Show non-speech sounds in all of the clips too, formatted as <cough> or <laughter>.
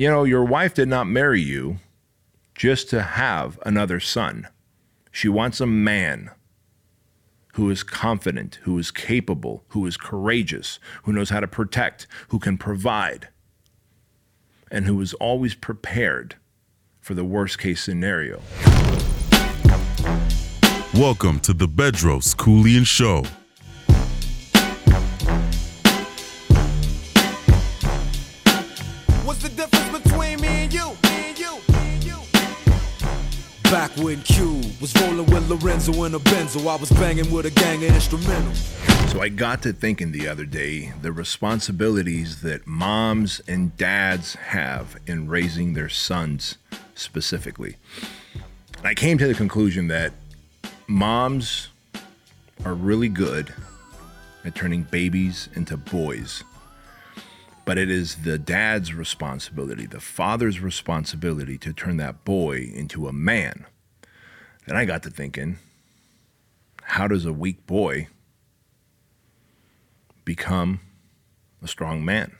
you know, your wife did not marry you just to have another son. She wants a man who is confident, who is capable, who is courageous, who knows how to protect, who can provide, and who is always prepared for the worst case scenario. Welcome to the Bedros Keuilian Show. Back when Q was rolling with Lorenzo in a Benzo, I was banging with a gang of instrumentals. So I got to thinking the other day the responsibilities that moms and dads have in raising their sons specifically. I came to the conclusion that moms are really good at turning babies into boys. But it is the dad's responsibility, the father's responsibility to turn that boy into a man. Then I got to thinking, how does a weak boy become a strong man?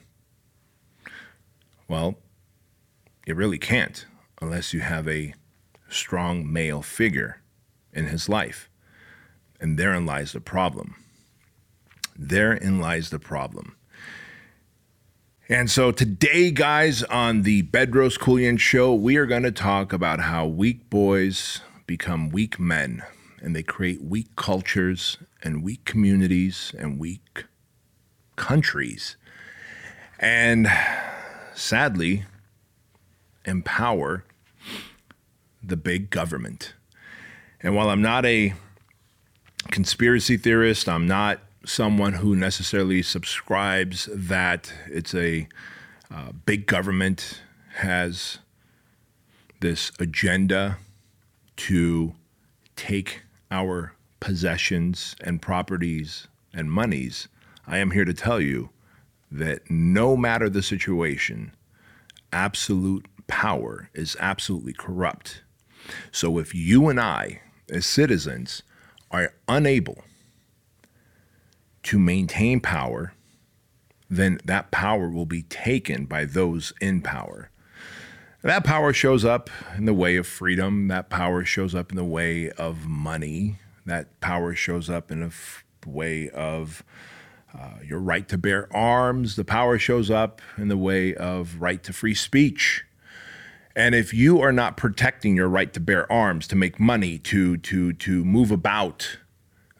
Well, it really can't unless you have a strong male figure in his life. And therein lies the problem. Therein lies the problem. And so today, guys, on the Bedros Keuilian Show, we are going to talk about how weak boys become weak men and they create weak cultures and weak communities and weak countries. And sadly, empower the big government. And while I'm not a conspiracy theorist, I'm not someone who necessarily subscribes that it's a uh, big government has this agenda to take our possessions and properties and monies. I am here to tell you that no matter the situation, absolute power is absolutely corrupt. So if you and I, as citizens, are unable to maintain power, then that power will be taken by those in power. That power shows up in the way of freedom. That power shows up in the way of money. That power shows up in a f- way of uh, your right to bear arms. The power shows up in the way of right to free speech. And if you are not protecting your right to bear arms, to make money, to to to move about,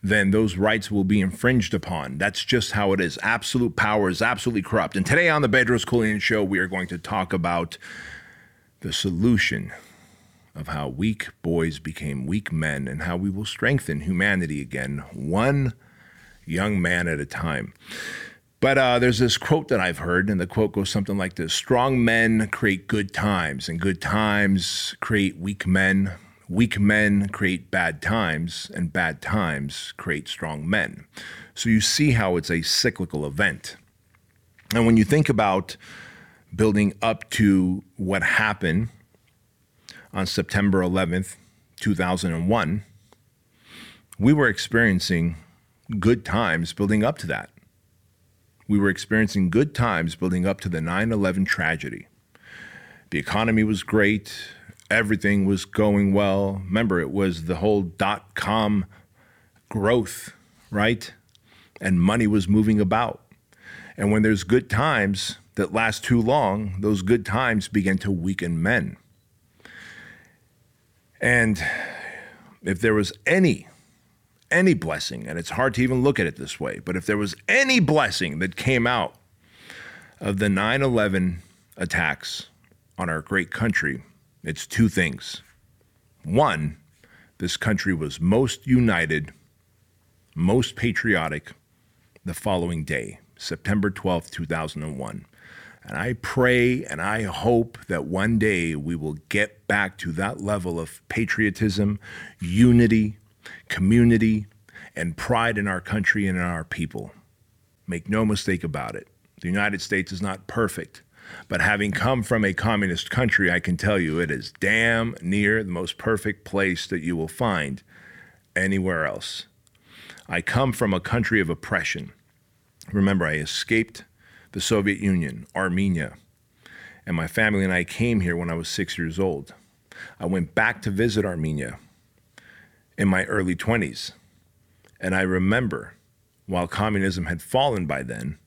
then those rights will be infringed upon. That's just how it is. Absolute power is absolutely corrupt. And today on the Bedros Keuilian Show, we are going to talk about the solution of how weak boys became weak men and how we will strengthen humanity again, one young man at a time. But uh, there's this quote that I've heard, and the quote goes something like this Strong men create good times, and good times create weak men. Weak men create bad times, and bad times create strong men. So you see how it's a cyclical event. And when you think about building up to what happened on September 11th, 2001, we were experiencing good times building up to that. We were experiencing good times building up to the 9 11 tragedy. The economy was great, everything was going well. Remember, it was the whole dot com growth, right? And money was moving about. And when there's good times that last too long, those good times begin to weaken men. And if there was any any blessing, and it's hard to even look at it this way, but if there was any blessing that came out of the 9 11 attacks on our great country, it's two things. One, this country was most united, most patriotic the following day, September 12th, 2001. And I pray and I hope that one day we will get back to that level of patriotism, unity, community, and pride in our country and in our people. Make no mistake about it. The United States is not perfect, but having come from a communist country, I can tell you it is damn near the most perfect place that you will find anywhere else. I come from a country of oppression. Remember, I escaped the Soviet Union, Armenia, And my family and I came here when I was six years old. I went back to visit Armenia in my early 20s. And I remember, while communism had fallen by then,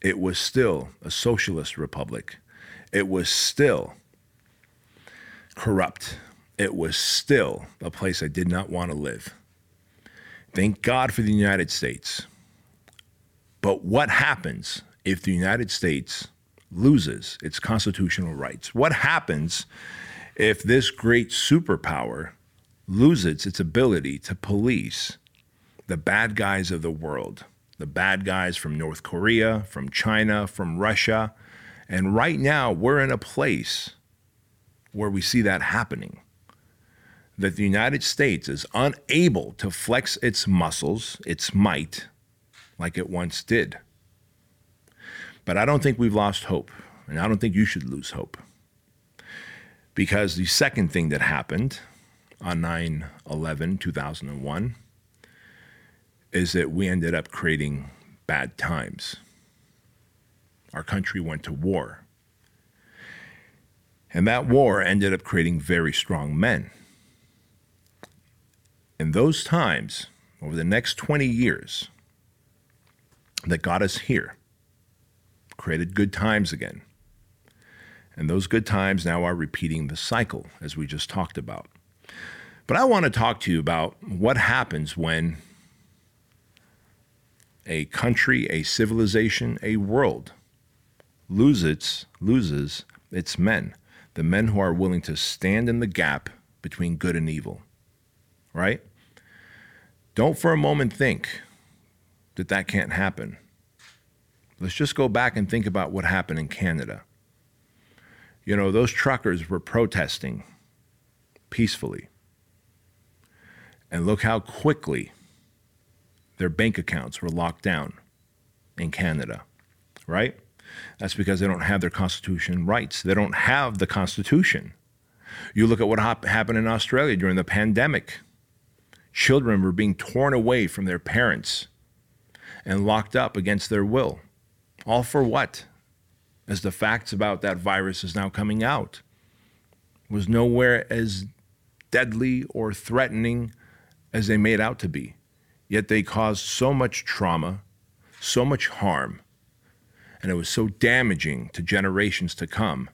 it was still a socialist republic. It was still corrupt. It was still a place I did not want to live. Thank God for the United States. But what happens if the United States loses its constitutional rights? What happens if this great superpower loses its ability to police the bad guys of the world, the bad guys from North Korea, from China, from Russia. And right now, we're in a place where we see that happening. That the United States is unable to flex its muscles, its might, like it once did. But I don't think we've lost hope, and I don't think you should lose hope. Because the second thing that happened on 9 11 2001 is that we ended up creating bad times. Our country went to war. And that war ended up creating very strong men. In those times, over the next 20 years, that got us here, created good times again. And those good times now are repeating the cycle, as we just talked about. But I want to talk to you about what happens when a country, a civilization, a world loses loses its men, the men who are willing to stand in the gap between good and evil. Right? Don't for a moment think that that can't happen. Let's just go back and think about what happened in Canada. You know, those truckers were protesting peacefully. And look how quickly their bank accounts were locked down in Canada, right? That's because they don't have their constitution rights. They don't have the constitution. You look at what happened in Australia during the pandemic. Children were being torn away from their parents and locked up against their will. All for what? As the facts about that virus is now coming out, was nowhere as deadly or threatening as they made out to be. Yet they caused so much trauma, so much harm, and it was so damaging to generations to come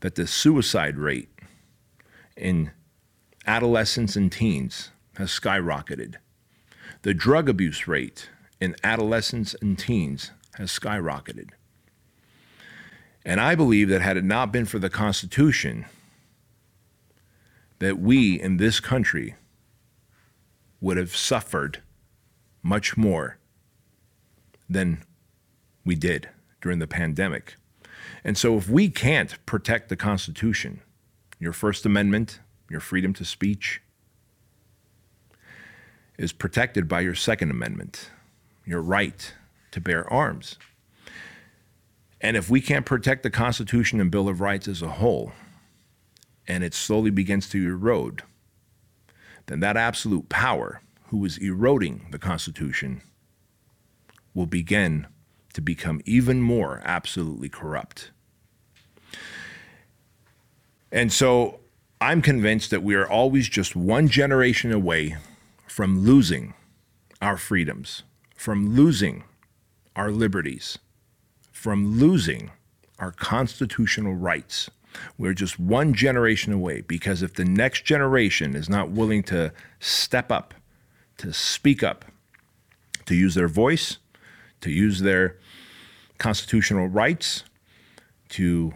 that the suicide rate in adolescents and teens has skyrocketed. The drug abuse rate in adolescents and teens has skyrocketed. And I believe that had it not been for the Constitution, that we in this country would have suffered much more than we did during the pandemic. And so, if we can't protect the Constitution, your First Amendment, your freedom to speech, is protected by your Second Amendment, your right to bear arms. And if we can't protect the Constitution and Bill of Rights as a whole, and it slowly begins to erode, then that absolute power who is eroding the Constitution will begin to become even more absolutely corrupt. And so I'm convinced that we are always just one generation away from losing our freedoms, from losing our liberties, from losing our constitutional rights. We're just one generation away because if the next generation is not willing to step up to speak up, to use their voice, to use their constitutional rights, to,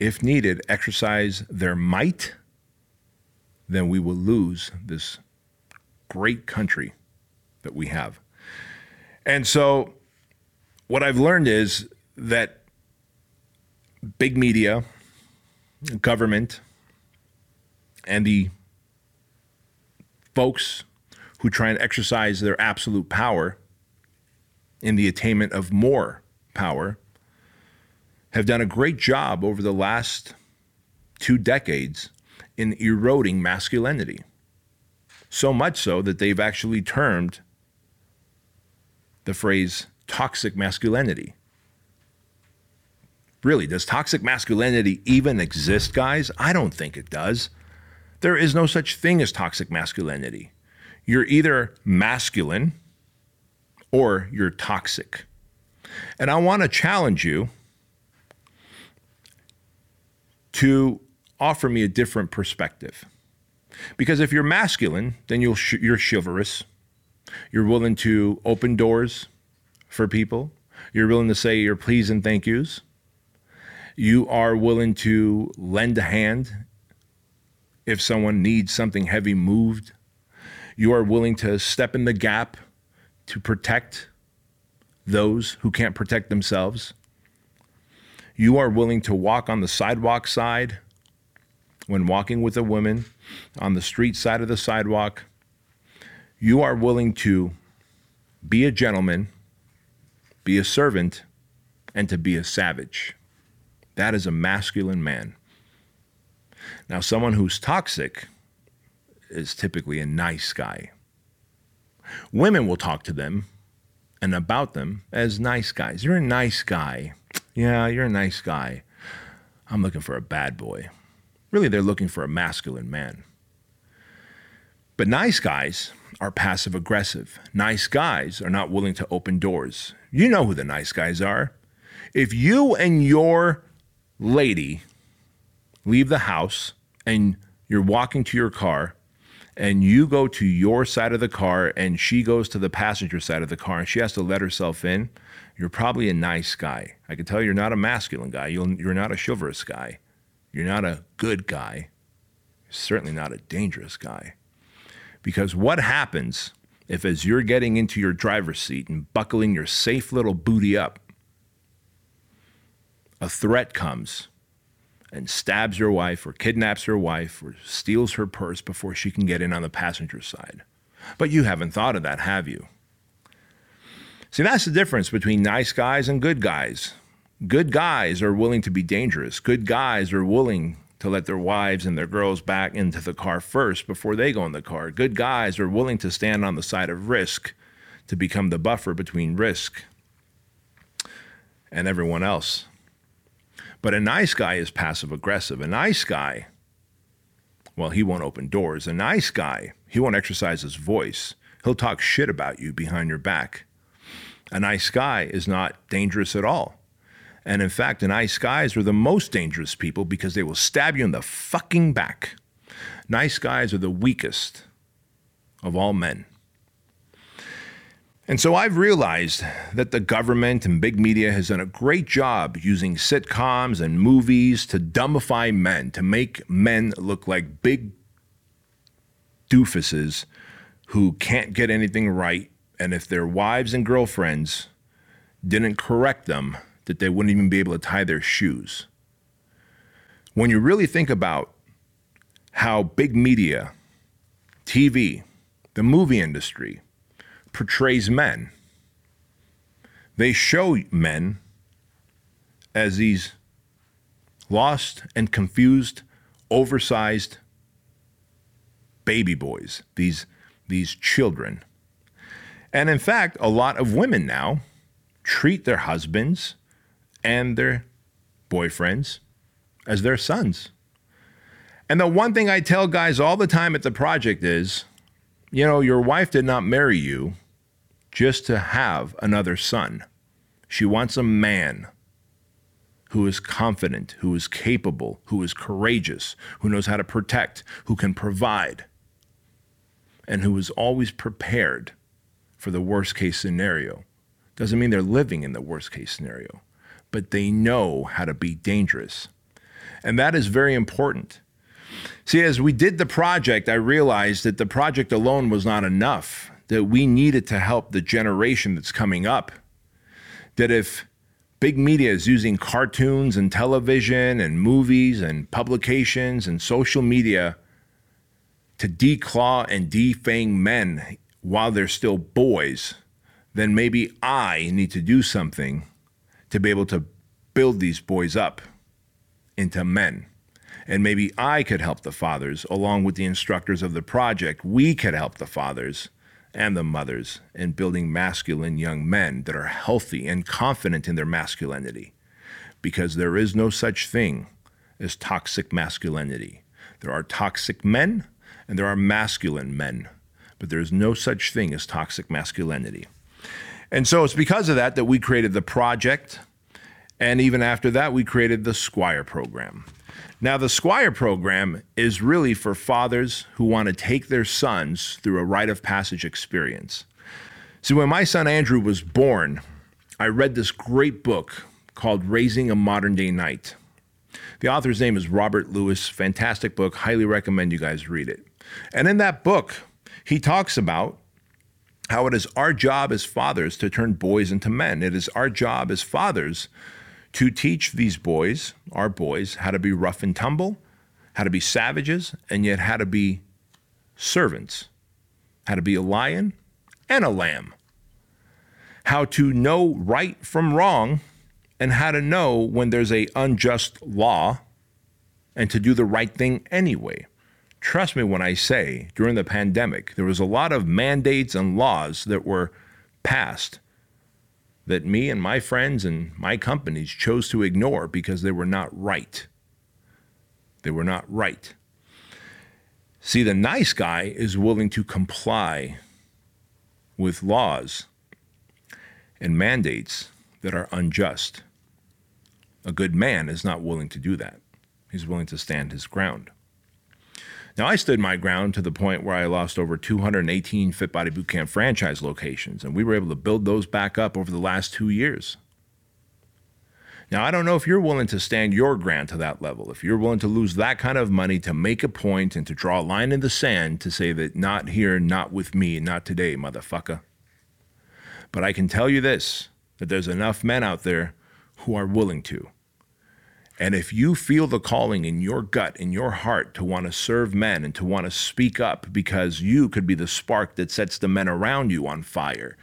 if needed, exercise their might, then we will lose this great country that we have. And so, what I've learned is that big media, government, and the folks who try and exercise their absolute power in the attainment of more power have done a great job over the last two decades in eroding masculinity. So much so that they've actually termed the phrase toxic masculinity. Really, does toxic masculinity even exist, guys? I don't think it does. There is no such thing as toxic masculinity. You're either masculine or you're toxic. And I want to challenge you to offer me a different perspective. Because if you're masculine, then you'll sh- you're chivalrous. You're willing to open doors for people. You're willing to say your please and thank yous. You are willing to lend a hand if someone needs something heavy moved. You are willing to step in the gap to protect those who can't protect themselves. You are willing to walk on the sidewalk side when walking with a woman on the street side of the sidewalk. You are willing to be a gentleman, be a servant, and to be a savage. That is a masculine man. Now, someone who's toxic is typically a nice guy. Women will talk to them and about them as nice guys. You're a nice guy. Yeah, you're a nice guy. I'm looking for a bad boy. Really, they're looking for a masculine man. But nice guys are passive aggressive. Nice guys are not willing to open doors. You know who the nice guys are. If you and your lady leave the house and you're walking to your car and you go to your side of the car and she goes to the passenger side of the car and she has to let herself in, you're probably a nice guy. I can tell you're not a masculine guy. you are not a chivalrous guy. You're not a good guy. You're certainly not a dangerous guy. Because what happens if, as you're getting into your driver's seat and buckling your safe little booty up, a threat comes and stabs your wife or kidnaps your wife or steals her purse before she can get in on the passenger side? But you haven't thought of that, have you? See, that's the difference between nice guys and good guys. Good guys are willing to be dangerous. Good guys are willing to let their wives and their girls back into the car first before they go in the car. Good guys are willing to stand on the side of risk to become the buffer between risk and everyone else. But a nice guy is passive aggressive. A nice guy, well, he won't open doors. A nice guy, he won't exercise his voice. He'll talk shit about you behind your back. A nice guy is not dangerous at all. And in fact, nice guys are the most dangerous people because they will stab you in the fucking back. Nice guys are the weakest of all men. And so I've realized that the government and big media has done a great job using sitcoms and movies to dumbify men, to make men look like big doofuses who can't get anything right. And if their wives and girlfriends didn't correct them, that they wouldn't even be able to tie their shoes. When you really think about how big media, TV, the movie industry portrays men, they show men as these lost and confused, oversized baby boys, these, these children. And in fact, a lot of women now treat their husbands and their boyfriends as their sons. And the one thing I tell guys all the time at the project is you know, your wife did not marry you just to have another son. She wants a man who is confident, who is capable, who is courageous, who knows how to protect, who can provide, and who is always prepared for the worst case scenario. Doesn't mean they're living in the worst case scenario but they know how to be dangerous. And that is very important. See, as we did the project, I realized that the project alone was not enough, that we needed to help the generation that's coming up. That if big media is using cartoons and television and movies and publications and social media to declaw and defang men while they're still boys, then maybe I need to do something to be able to build these boys up into men. And maybe I could help the fathers, along with the instructors of the project. We could help the fathers and the mothers in building masculine young men that are healthy and confident in their masculinity. because there is no such thing as toxic masculinity. There are toxic men and there are masculine men, but there is no such thing as toxic masculinity. And so it's because of that that we created the project. And even after that, we created the Squire program. Now, the Squire program is really for fathers who want to take their sons through a rite of passage experience. See, when my son Andrew was born, I read this great book called Raising a Modern Day Knight. The author's name is Robert Lewis. Fantastic book. Highly recommend you guys read it. And in that book, he talks about how it is our job as fathers to turn boys into men. It is our job as fathers to teach these boys, our boys, how to be rough and tumble, how to be savages, and yet how to be servants, how to be a lion and a lamb, how to know right from wrong, and how to know when there's a unjust law and to do the right thing anyway. Trust me when I say during the pandemic, there was a lot of mandates and laws that were passed that me and my friends and my companies chose to ignore because they were not right. They were not right. See, the nice guy is willing to comply with laws and mandates that are unjust. A good man is not willing to do that. He's willing to stand his ground. Now, I stood my ground to the point where I lost over 218 Fit Body Bootcamp franchise locations, and we were able to build those back up over the last two years. Now, I don't know if you're willing to stand your ground to that level, if you're willing to lose that kind of money to make a point and to draw a line in the sand to say that not here, not with me, not today, motherfucker. But I can tell you this that there's enough men out there who are willing to. And if you feel the calling in your gut, in your heart, to want to serve men and to want to speak up because you could be the spark that sets the men around you on fire,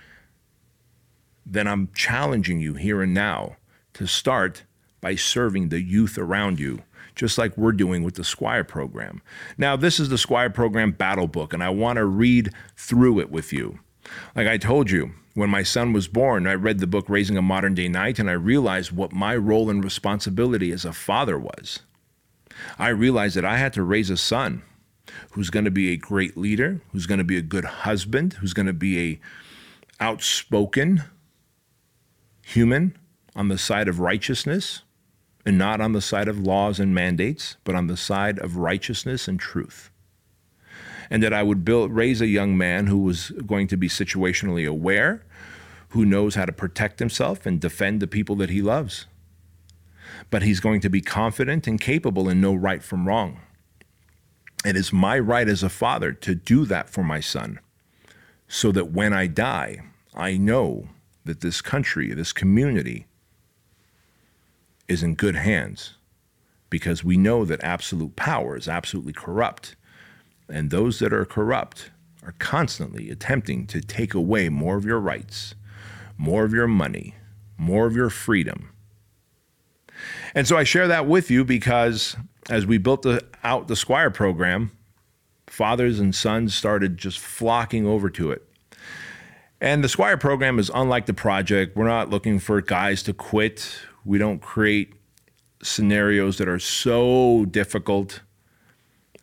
then I'm challenging you here and now to start by serving the youth around you, just like we're doing with the Squire program. Now, this is the Squire program battle book, and I want to read through it with you. Like I told you, when my son was born, I read the book Raising a Modern Day Knight and I realized what my role and responsibility as a father was. I realized that I had to raise a son who's going to be a great leader, who's going to be a good husband, who's going to be a outspoken human on the side of righteousness and not on the side of laws and mandates, but on the side of righteousness and truth and that I would build, raise a young man who was going to be situationally aware, who knows how to protect himself and defend the people that he loves. But he's going to be confident and capable and know right from wrong. It is my right as a father to do that for my son so that when I die, I know that this country, this community, is in good hands because we know that absolute power is absolutely corrupt and those that are corrupt are constantly attempting to take away more of your rights, more of your money, more of your freedom. And so I share that with you because as we built the, out the Squire program, fathers and sons started just flocking over to it. And the Squire program is unlike the project. We're not looking for guys to quit. We don't create scenarios that are so difficult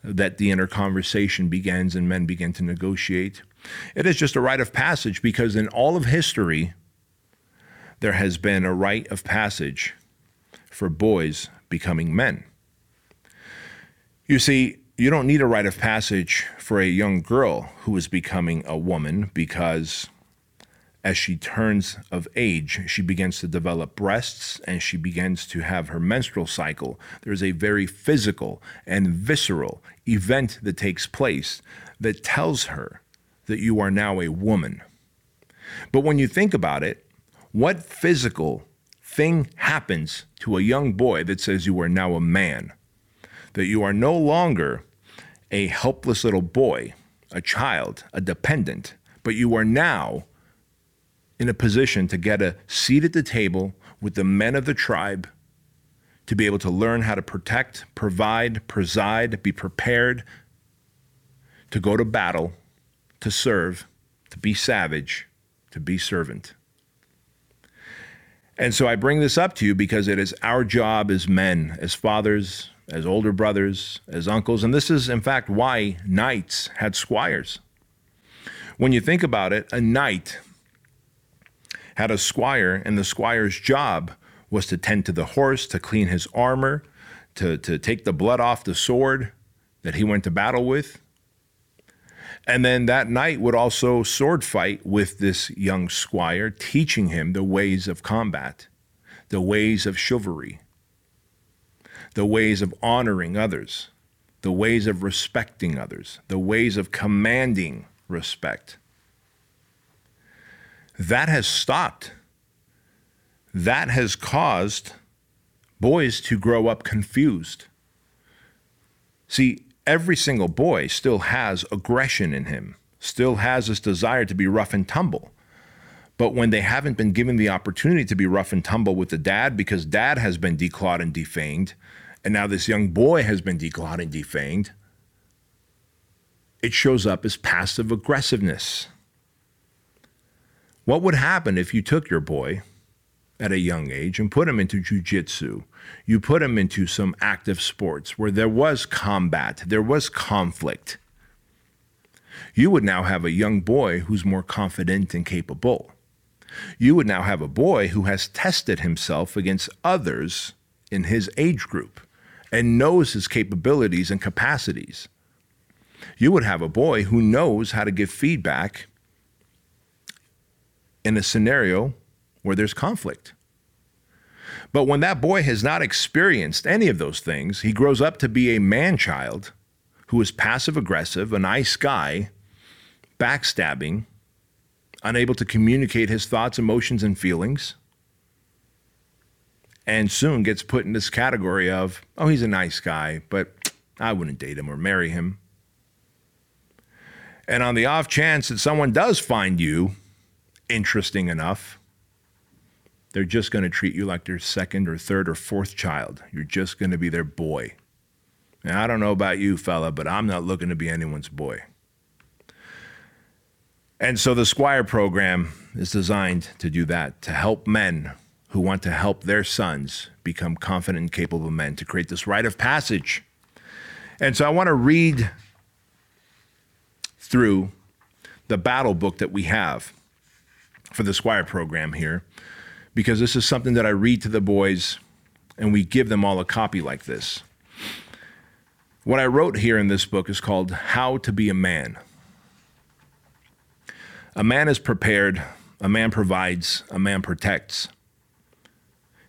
that the inner conversation begins and men begin to negotiate. It is just a rite of passage because in all of history, there has been a rite of passage for boys becoming men. You see, you don't need a rite of passage for a young girl who is becoming a woman because as she turns of age, she begins to develop breasts and she begins to have her menstrual cycle. There's a very physical and visceral event that takes place that tells her that you are now a woman. But when you think about it, what physical thing happens to a young boy that says you are now a man? That you are no longer a helpless little boy, a child, a dependent, but you are now in a position to get a seat at the table with the men of the tribe to be able to learn how to protect, provide, preside, be prepared to go to battle, to serve, to be savage, to be servant. And so I bring this up to you because it is our job as men, as fathers, as older brothers, as uncles, and this is in fact why knights had squires. When you think about it, a knight had a squire, and the squire's job was to tend to the horse, to clean his armor, to, to take the blood off the sword that he went to battle with. And then that knight would also sword fight with this young squire, teaching him the ways of combat, the ways of chivalry, the ways of honoring others, the ways of respecting others, the ways of commanding respect. That has stopped. That has caused boys to grow up confused. See, every single boy still has aggression in him, still has this desire to be rough and tumble. But when they haven't been given the opportunity to be rough and tumble with the dad because dad has been declawed and defanged, and now this young boy has been declawed and defanged, it shows up as passive aggressiveness. What would happen if you took your boy at a young age and put him into jujitsu. You put him into some active sports where there was combat, there was conflict. You would now have a young boy who's more confident and capable. You would now have a boy who has tested himself against others in his age group and knows his capabilities and capacities. You would have a boy who knows how to give feedback in a scenario where there's conflict. But when that boy has not experienced any of those things, he grows up to be a man child who is passive aggressive, a nice guy, backstabbing, unable to communicate his thoughts, emotions, and feelings, and soon gets put in this category of, oh, he's a nice guy, but I wouldn't date him or marry him. And on the off chance that someone does find you interesting enough, they're just going to treat you like their second or third or fourth child. You're just going to be their boy. Now, I don't know about you, fella, but I'm not looking to be anyone's boy. And so the Squire program is designed to do that, to help men who want to help their sons become confident and capable men, to create this rite of passage. And so I want to read through the battle book that we have for the Squire program here because this is something that I read to the boys and we give them all a copy like this. What I wrote here in this book is called How to Be a Man. A man is prepared, a man provides, a man protects.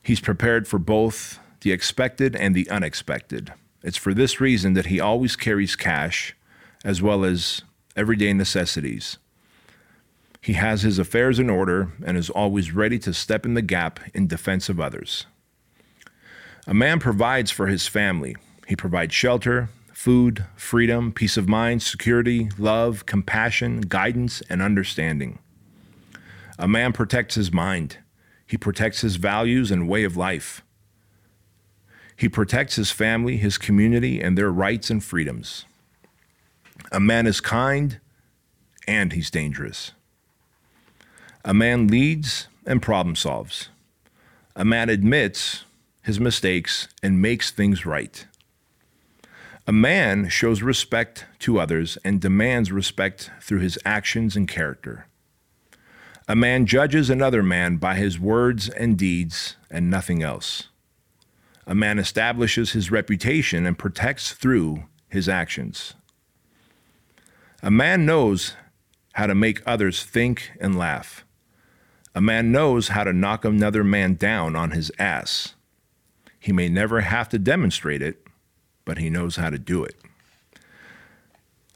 He's prepared for both the expected and the unexpected. It's for this reason that he always carries cash as well as everyday necessities. He has his affairs in order and is always ready to step in the gap in defense of others. A man provides for his family. He provides shelter, food, freedom, peace of mind, security, love, compassion, guidance, and understanding. A man protects his mind. He protects his values and way of life. He protects his family, his community, and their rights and freedoms. A man is kind and he's dangerous. A man leads and problem solves. A man admits his mistakes and makes things right. A man shows respect to others and demands respect through his actions and character. A man judges another man by his words and deeds and nothing else. A man establishes his reputation and protects through his actions. A man knows how to make others think and laugh. A man knows how to knock another man down on his ass. He may never have to demonstrate it, but he knows how to do it.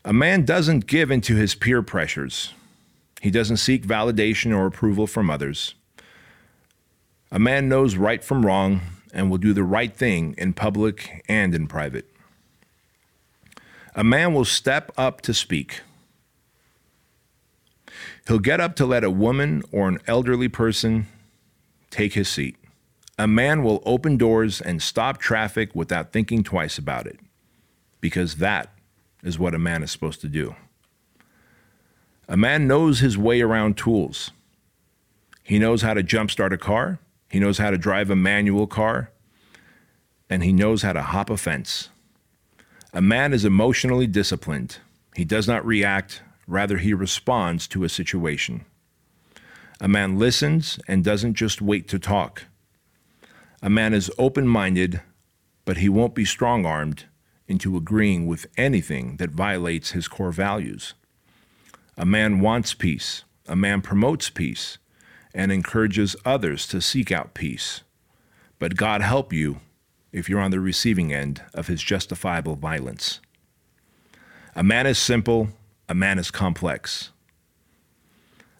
A man doesn't give into his peer pressures. He doesn't seek validation or approval from others. A man knows right from wrong and will do the right thing in public and in private. A man will step up to speak. He'll get up to let a woman or an elderly person take his seat. A man will open doors and stop traffic without thinking twice about it, because that is what a man is supposed to do. A man knows his way around tools. He knows how to jumpstart a car, he knows how to drive a manual car, and he knows how to hop a fence. A man is emotionally disciplined. He does not react, rather, he responds to a situation. A man listens and doesn't just wait to talk. A man is open minded, but he won't be strong armed into agreeing with anything that violates his core values. A man wants peace. A man promotes peace and encourages others to seek out peace. But God help you if you're on the receiving end of his justifiable violence. A man is simple, a man is complex.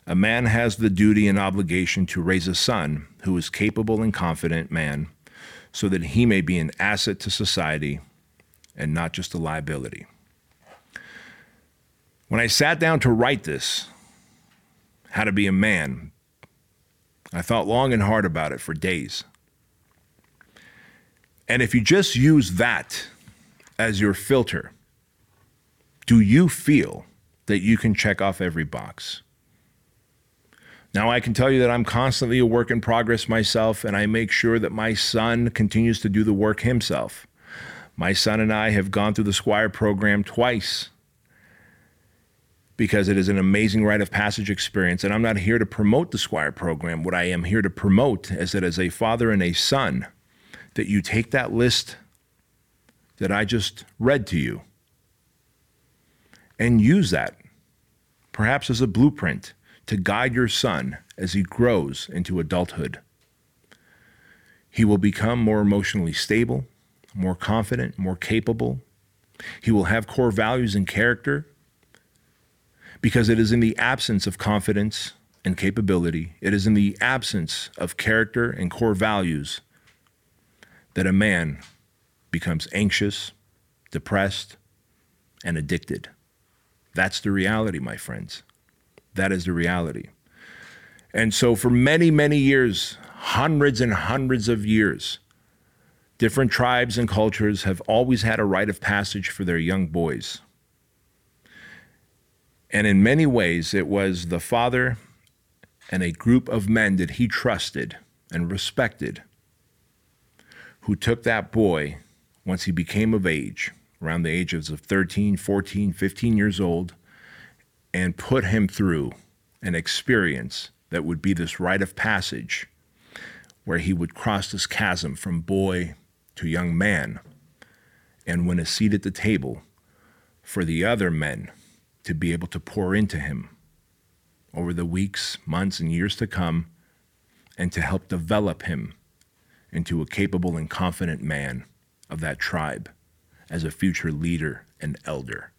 A man has the duty and obligation to raise a son who is capable and confident man so that he may be an asset to society and not just a liability. When I sat down to write this, How to Be a Man, I thought long and hard about it for days. And if you just use that as your filter, do you feel that you can check off every box? Now, I can tell you that I'm constantly a work in progress myself, and I make sure that my son continues to do the work himself. My son and I have gone through the Squire program twice because it is an amazing rite of passage experience. And I'm not here to promote the Squire program. What I am here to promote is that as a father and a son, that you take that list that I just read to you and use that perhaps as a blueprint to guide your son as he grows into adulthood. He will become more emotionally stable, more confident, more capable. He will have core values and character because it is in the absence of confidence and capability, it is in the absence of character and core values that a man becomes anxious, depressed, and addicted. That's the reality, my friends. That is the reality. And so, for many, many years, hundreds and hundreds of years, different tribes and cultures have always had a rite of passage for their young boys. And in many ways, it was the father and a group of men that he trusted and respected who took that boy once he became of age, around the ages of 13, 14, 15 years old, and put him through an experience that would be this rite of passage where he would cross this chasm from boy to young man and win a seat at the table for the other men to be able to pour into him over the weeks, months, and years to come and to help develop him into a capable and confident man of that tribe as a future leader and elder.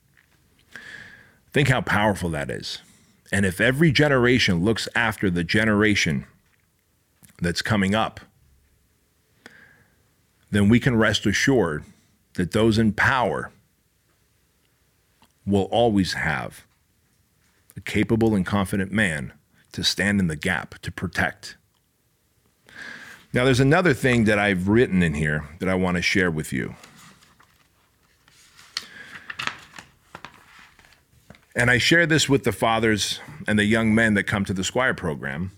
Think how powerful that is. And if every generation looks after the generation that's coming up, then we can rest assured that those in power will always have a capable and confident man to stand in the gap to protect. Now, there's another thing that I've written in here that I want to share with you. And I share this with the fathers and the young men that come to the Squire program.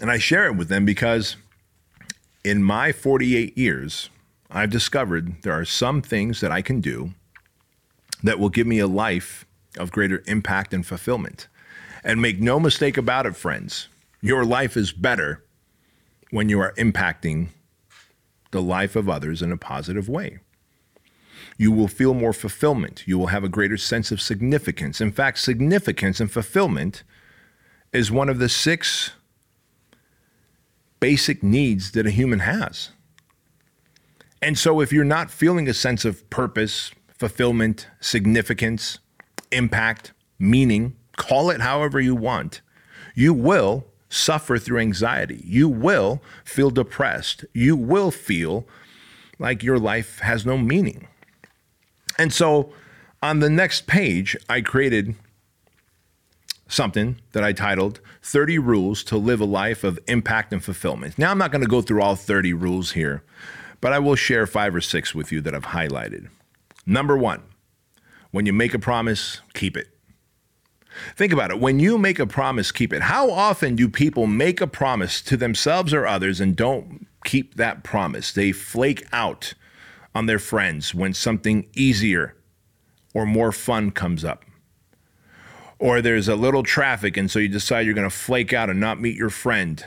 And I share it with them because in my 48 years, I've discovered there are some things that I can do that will give me a life of greater impact and fulfillment. And make no mistake about it, friends, your life is better when you are impacting the life of others in a positive way you will feel more fulfillment. You will have a greater sense of significance. In fact, significance and fulfillment is one of the six basic needs that a human has. And so, if you're not feeling a sense of purpose, fulfillment, significance, impact, meaning, call it however you want, you will suffer through anxiety. You will feel depressed. You will feel like your life has no meaning. And so on the next page, I created something that I titled 30 Rules to Live a Life of Impact and Fulfillment. Now, I'm not going to go through all 30 rules here, but I will share five or six with you that I've highlighted. Number one, when you make a promise, keep it. Think about it. When you make a promise, keep it. How often do people make a promise to themselves or others and don't keep that promise? They flake out on their friends when something easier or more fun comes up. Or there's a little traffic, and so you decide you're going to flake out and not meet your friend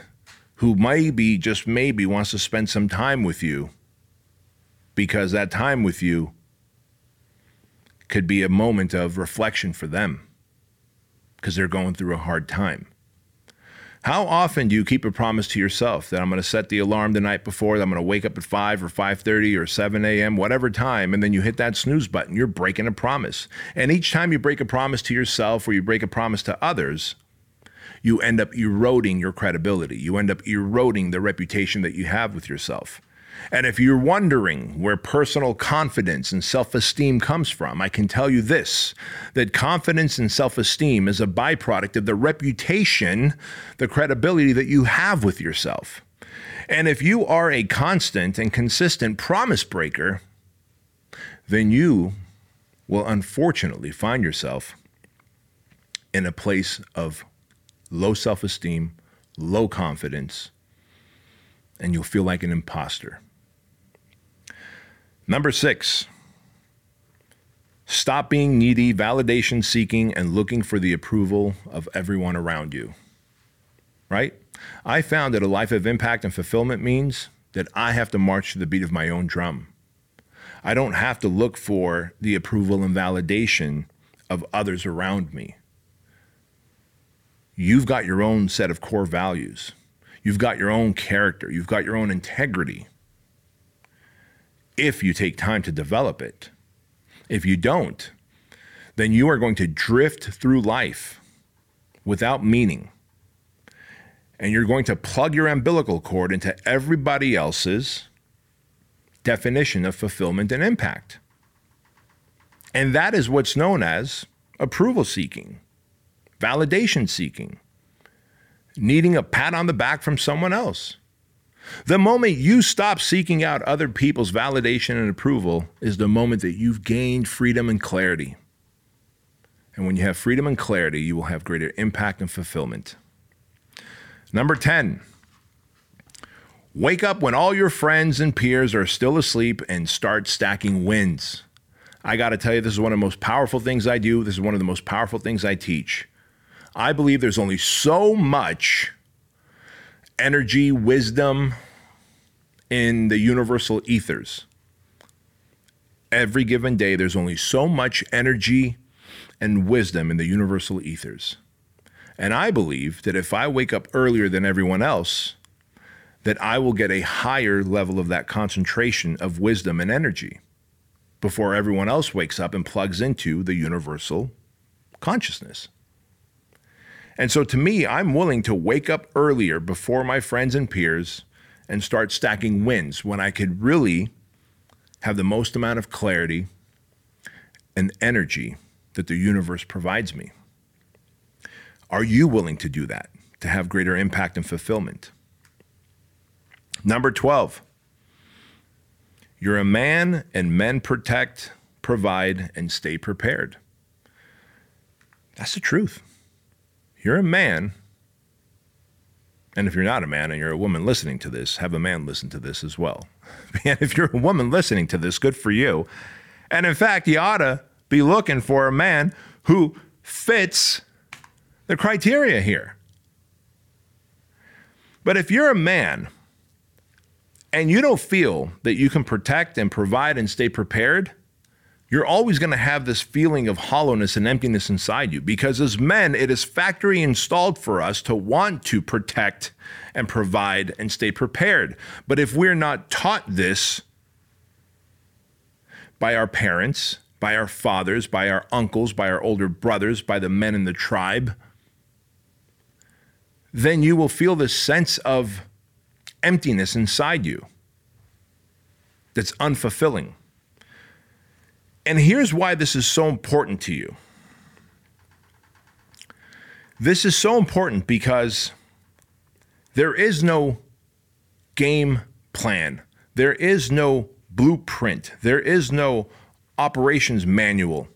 who maybe, just maybe, wants to spend some time with you because that time with you could be a moment of reflection for them because they're going through a hard time. How often do you keep a promise to yourself that I'm going to set the alarm the night before, that I'm going to wake up at 5 or 5:30 or 7 a.m., whatever time, and then you hit that snooze button, you're breaking a promise. And each time you break a promise to yourself or you break a promise to others, you end up eroding your credibility. You end up eroding the reputation that you have with yourself. And if you're wondering where personal confidence and self esteem comes from, I can tell you this that confidence and self esteem is a byproduct of the reputation, the credibility that you have with yourself. And if you are a constant and consistent promise breaker, then you will unfortunately find yourself in a place of low self esteem, low confidence, and you'll feel like an imposter. Number six, stop being needy, validation seeking, and looking for the approval of everyone around you. Right? I found that a life of impact and fulfillment means that I have to march to the beat of my own drum. I don't have to look for the approval and validation of others around me. You've got your own set of core values. You've got your own character. You've got your own integrity if you take time to develop it. If you don't, then you are going to drift through life without meaning. And you're going to plug your umbilical cord into everybody else's definition of fulfillment and impact. And that is what's known as approval seeking, validation seeking, needing a pat on the back from someone else. The moment you stop seeking out other people's validation and approval is the moment that you've gained freedom and clarity. And when you have freedom and clarity, you will have greater impact and fulfillment. Number 10, wake up when all your friends and peers are still asleep and start stacking wins. I got to tell you, this is one of the most powerful things I do. This is one of the most powerful things I teach. I believe there's only so much energy, wisdom in the universal ethers. Every given day, there's only so much energy and wisdom in the universal ethers. And I believe that if I wake up earlier than everyone else, that I will get a higher level of that concentration of wisdom and energy before everyone else wakes up and plugs into the universal consciousness. And so to me, I'm willing to wake up earlier before my friends and peers and start stacking wins when I could really have the most amount of clarity and energy that the universe provides me. Are you willing to do that to have greater impact and fulfillment? Number 12, you're a man and men protect, provide, and stay prepared. That's the truth you're a man, and if you're not a man and you're a woman listening to this, have a man listen to this as well. <laughs> And if you're a woman listening to this, good for you. And in fact, you ought to be looking for a man who fits the criteria here. But if you're a man and you don't feel that you can protect and provide and stay prepared, you're always going to have this feeling of hollowness and emptiness inside you because as men, it is factory installed for us to want to protect and provide and stay prepared. But if we're not taught this by our parents, by our fathers, by our uncles, by our older brothers, by the men in the tribe, then you will feel this sense of emptiness inside you that's unfulfilling. And here's why this is so important to you. This is so important because there is no game plan, there is no blueprint, there is no operations manual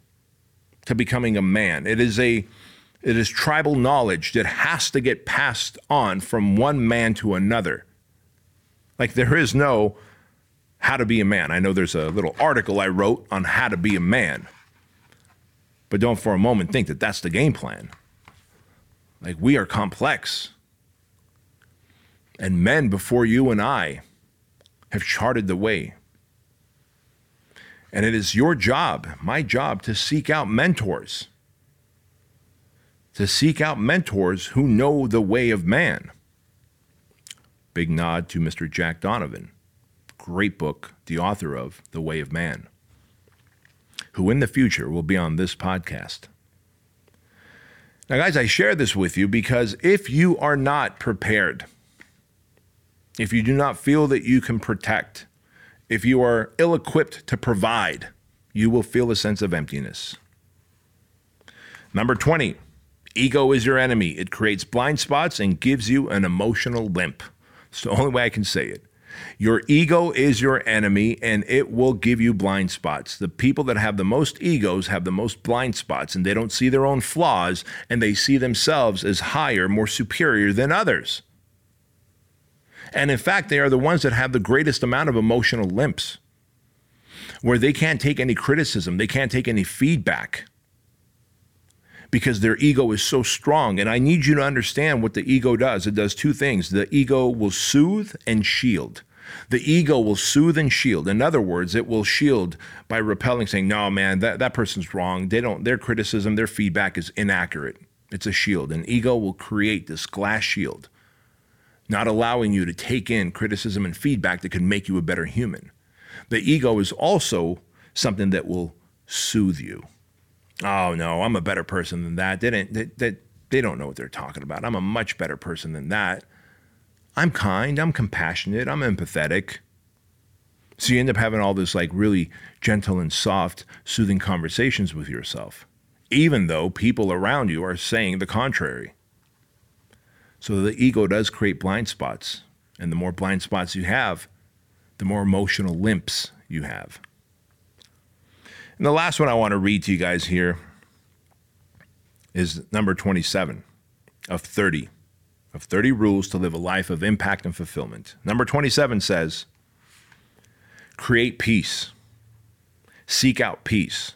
to becoming a man. It is a It is tribal knowledge that has to get passed on from one man to another. Like there is no how to be a man. I know there's a little article I wrote on how to be a man. But don't for a moment think that that's the game plan. Like we are complex. And men before you and I have charted the way. And it is your job, my job, to seek out mentors. To seek out mentors who know the way of man. Big nod to Mr. Jack Donovan. Great book, the author of The Way of Man, who in the future will be on this podcast. Now, guys, I share this with you because if you are not prepared, if you do not feel that you can protect, if you are ill equipped to provide, you will feel a sense of emptiness. Number 20, ego is your enemy. It creates blind spots and gives you an emotional limp. It's the only way I can say it. Your ego is your enemy and it will give you blind spots. The people that have the most egos have the most blind spots and they don't see their own flaws and they see themselves as higher, more superior than others. And in fact, they are the ones that have the greatest amount of emotional limps, where they can't take any criticism, they can't take any feedback because their ego is so strong. And I need you to understand what the ego does. It does two things the ego will soothe and shield. The ego will soothe and shield. In other words, it will shield by repelling, saying, No, man, that, that person's wrong. They don't, their criticism, their feedback is inaccurate. It's a shield. An ego will create this glass shield not allowing you to take in criticism and feedback that could make you a better human. The ego is also something that will soothe you. Oh no, I'm a better person than that. They didn't they, they, they don't know what they're talking about. I'm a much better person than that. I'm kind, I'm compassionate, I'm empathetic. So you end up having all this like really gentle and soft, soothing conversations with yourself, even though people around you are saying the contrary. So the ego does create blind spots. And the more blind spots you have, the more emotional limps you have. And the last one I want to read to you guys here is number 27 of 30 of 30 rules to live a life of impact and fulfillment. Number 27 says, create peace. Seek out peace,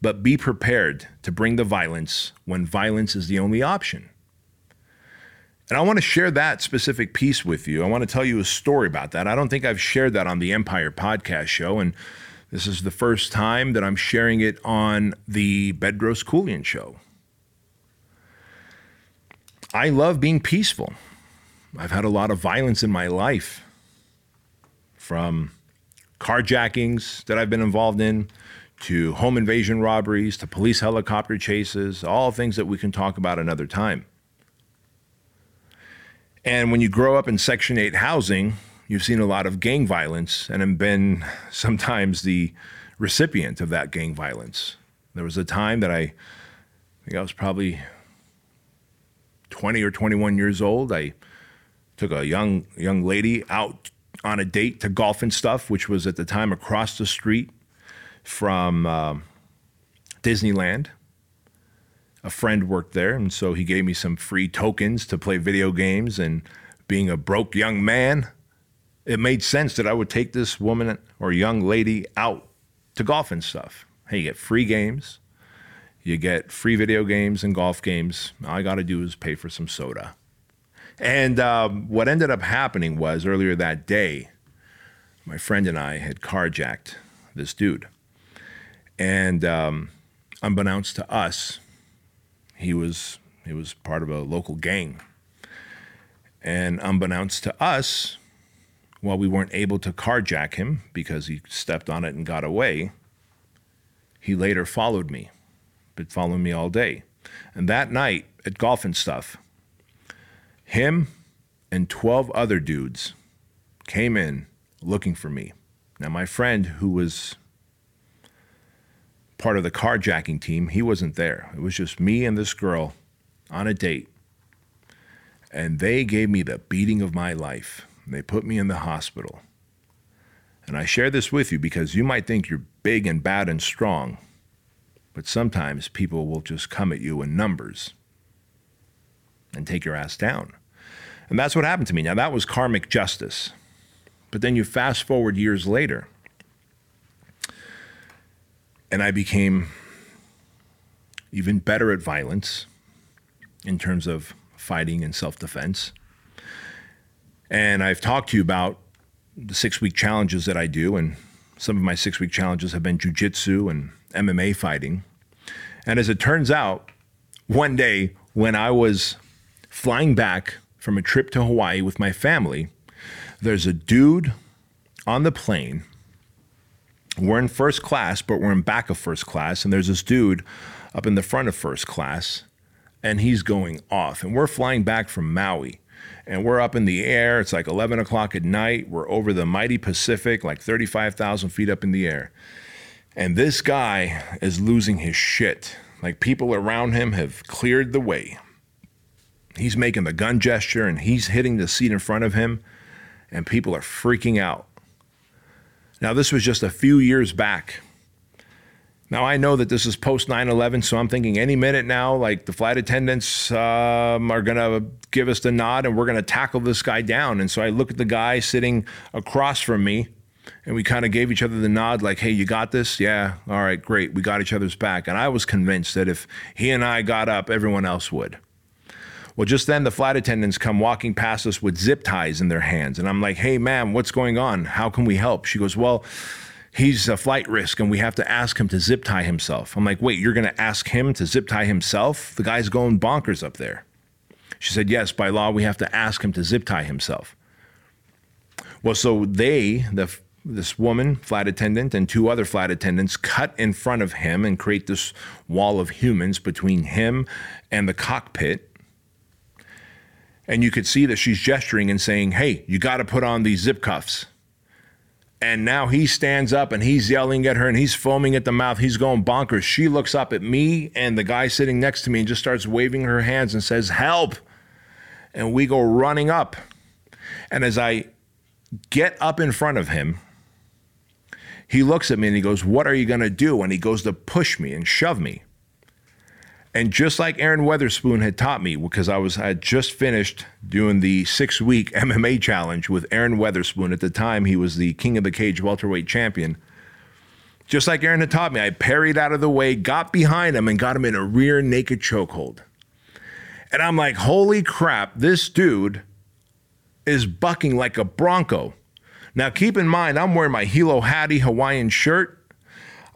but be prepared to bring the violence when violence is the only option. And I want to share that specific piece with you. I want to tell you a story about that. I don't think I've shared that on the Empire podcast show. And this is the first time that I'm sharing it on the Bedros Keuilian show. I love being peaceful. I've had a lot of violence in my life from carjackings that I've been involved in to home invasion robberies to police helicopter chases, all things that we can talk about another time. And when you grow up in Section 8 housing, you've seen a lot of gang violence and have been sometimes the recipient of that gang violence. There was a time that I, I think I was probably 20 or 21 years old. I took a young young lady out on a date to golf and stuff, which was at the time across the street from uh, Disneyland a friend worked there, and so he gave me some free tokens to play video games. And being a broke young man, it made sense that I would take this woman or young lady out to golf and stuff. Hey, you get free games, you get free video games and golf games. All I got to do is pay for some soda. And um, what ended up happening was earlier that day, my friend and I had carjacked this dude. And um, unbeknownst to us, he was he was part of a local gang. And unbeknownst to us, while we weren't able to carjack him because he stepped on it and got away, he later followed me, been following me all day. And that night at golf and stuff, him and 12 other dudes came in looking for me. Now, my friend, who was part of the carjacking team, he wasn't there. It was just me and this girl on a date. And they gave me the beating of my life. They put me in the hospital. And I share this with you because you might think you're big and bad and strong, but sometimes people will just come at you in numbers and take your ass down. And that's what happened to me. Now, that was karmic justice. But then you fast forward years later, and I became even better at violence in terms of fighting and self defense. And I've talked to you about the six week challenges that I do, and some of my six week challenges have been jujitsu and MMA fighting. And as it turns out, one day when I was flying back from a trip to Hawaii with my family, there's a dude on the plane. We're in first class, but we're in back of first class, and there's this dude up in the front of first class, and he's going off. And we're flying back from Maui and we're up in the air. It's like 11 o'clock at night. We're over the mighty Pacific, like 35,000 feet up in the air. And this guy is losing his shit. Like people around him have cleared the way. He's making the gun gesture and he's hitting the seat in front of him, and people are freaking out. Now, this was just a few years back. Now, I know that this is post 9 11, so I'm thinking any minute now, like the flight attendants um, are going to give us the nod and we're going to tackle this guy down. And so I look at the guy sitting across from me and we kind of gave each other the nod, like, hey, you got this? Yeah, all right, great. We got each other's back. And I was convinced that if he and I got up, everyone else would. Well, just then the flight attendants come walking past us with zip ties in their hands. And I'm like, hey, ma'am, what's going on? How can we help? She goes, well, he's a flight risk and we have to ask him to zip tie himself. I'm like, wait, you're going to ask him to zip tie himself? The guy's going bonkers up there. She said, yes, by law, we have to ask him to zip tie himself. Well, so they, the this woman, flight attendant, and two other flight attendants cut in front of him and create this wall of humans between him and the cockpit. And you could see that she's gesturing and saying, Hey, you got to put on these zip cuffs. And now he stands up and he's yelling at her and he's foaming at the mouth. He's going bonkers. She looks up at me and the guy sitting next to me and just starts waving her hands and says, Help. And we go running up. And as I get up in front of him, he looks at me and he goes, What are you going to do? And he goes to push me and shove me. And just like Aaron Weatherspoon had taught me, because I was I had just finished doing the six week <laughs> MMA challenge with Aaron Weatherspoon. At the time, he was the King of the Cage welterweight champion. Just like Aaron had taught me, I parried out of the way, got behind him, and got him in a rear naked chokehold. And I'm like, holy crap, this dude is bucking like a bronco. Now, keep in mind, I'm wearing my Hilo Hattie Hawaiian shirt.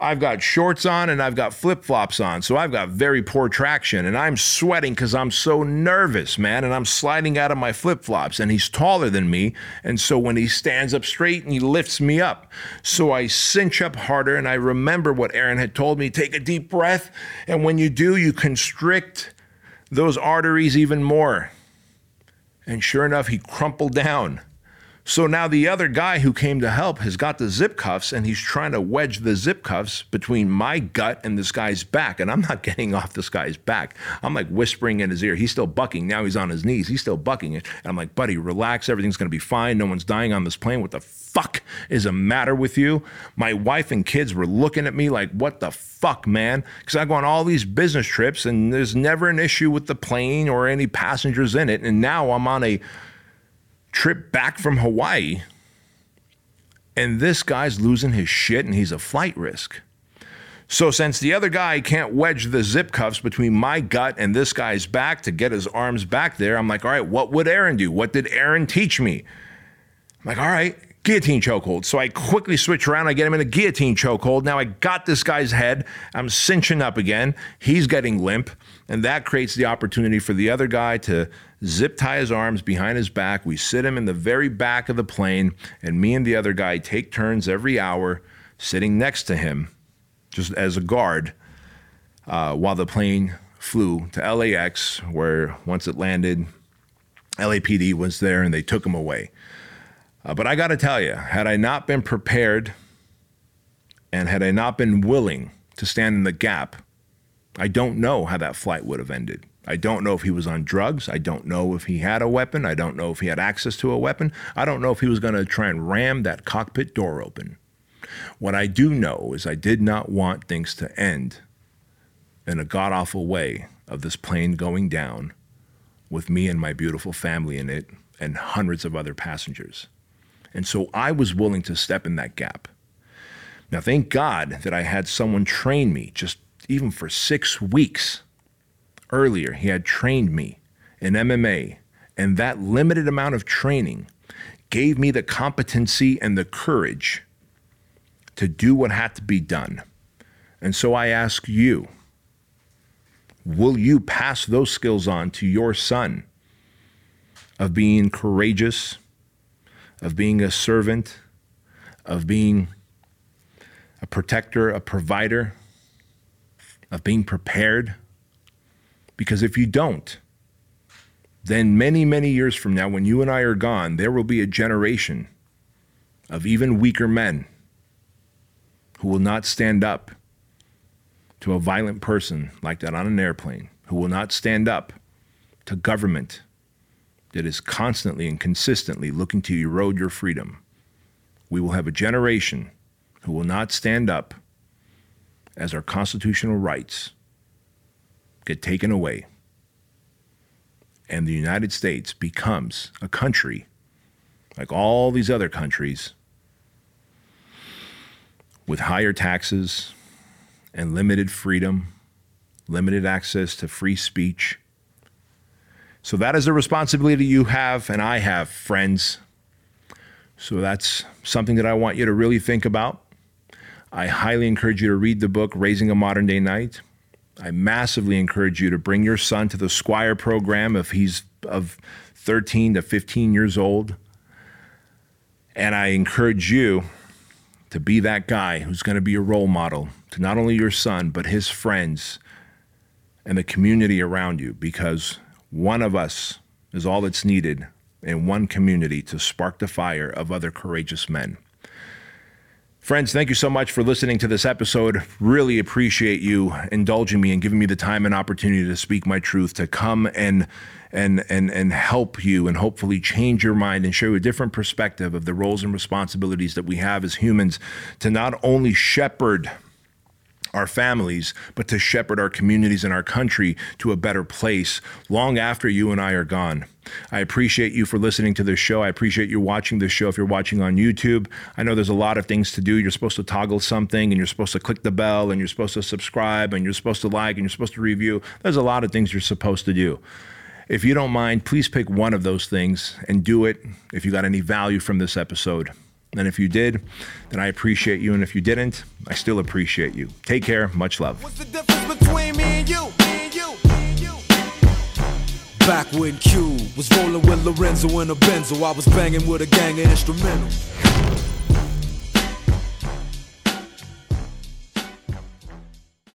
I've got shorts on and I've got flip flops on. So I've got very poor traction and I'm sweating because I'm so nervous, man. And I'm sliding out of my flip flops and he's taller than me. And so when he stands up straight and he lifts me up, so I cinch up harder and I remember what Aaron had told me take a deep breath. And when you do, you constrict those arteries even more. And sure enough, he crumpled down. So now the other guy who came to help has got the zip cuffs and he's trying to wedge the zip cuffs between my gut and this guy's back. And I'm not <laughs> getting off this guy's back. I'm like whispering in his ear. He's still bucking. Now he's on his knees. He's still bucking. And I'm like, buddy, relax. Everything's going to be fine. No one's dying on this plane. What the fuck is the matter with you? My wife and kids were looking at me like, what the fuck, man? Because I go on all these business trips and there's never an issue with the plane or any passengers in it. And now I'm on a trip back from Hawaii, and this guy's losing his shit and he's a flight risk. So, since the other guy can't wedge the zip cuffs between my gut and this guy's back to get his arms back there, I'm like, all right, what would Aaron do? What did Aaron teach me? I'm like, all right, guillotine chokehold. So I quickly switch around. I get him in a guillotine chokehold. Now I got this guy's head. I'm cinching up again. He's getting limp. And that creates the opportunity for the other guy to zip tie his arms behind his back. We sit him in the very back of the plane, and me and the other guy take turns every hour sitting next to him, just as a guard, uh, while the plane flew to LAX, where once it landed, LAPD was there and they took him away. Uh, but I got to tell you, had I not been prepared and had I not been willing to stand in the gap, I don't know how that flight would have ended. I don't know if he was on drugs. I don't know if he had a weapon. I don't know if he had access to a weapon. I don't know if he was going to try and ram that cockpit door open. What I do know is I did not want things to end in a god awful way of this plane going down with me and my beautiful family in it and hundreds of other passengers. And so I was willing to step in that gap. Now, thank God that I had someone train me just even for six weeks earlier. He had trained me in MMA, and that limited amount of training gave me the competency and the courage to do what had to be done. And so I ask you, will you pass those skills on to your son of being courageous, of being a servant, of being a protector, a provider, of being prepared? Because if you don't, then many, many years from now, when you and I are gone, there will be a generation of even weaker men who will not stand up to a violent person like that on an airplane, who will not stand up to government that is constantly and consistently looking to erode your freedom. We will have a generation who will not stand up as our constitutional rights get taken away and the United States becomes a country like all these other countries with higher taxes and limited freedom, limited access to free speech. So that is a responsibility you have and I have, friends. So that's something that I want you to really think about. I highly encourage you to read the book, Raising a Modern Day Knight. I massively encourage you to bring your son to the Squire program if he's of 13 to 15 years old. And I encourage you to be that guy who's going to be a role model to not only your son, but his friends and the community around you, because one of us is all that's needed in one community to spark the fire of other courageous men. Friends, thank you so much for listening to this episode. Really appreciate you indulging me and giving me the time and opportunity to speak my truth, to come and and and and help you and hopefully change your mind and show you a different perspective of the roles and responsibilities that we have as humans to not only shepherd our families, but to shepherd our communities and our country to a better place long after you and I are gone. I appreciate you for listening to this show. I appreciate you watching this show if you're watching on YouTube. I know there's a lot of things to do. You're supposed to toggle something and you're supposed to click the bell and you're supposed to subscribe and you're supposed to like and you're supposed to review. There's a lot of things you're supposed to do. If you don't mind, please pick one of those things and do it if you got any value from this episode. And if you did, then I appreciate you. And if you didn't, I still appreciate you. Take care. Much love. Back when Q was rolling with Lorenzo in a Benzo, I was banging with a gang of instrumentals.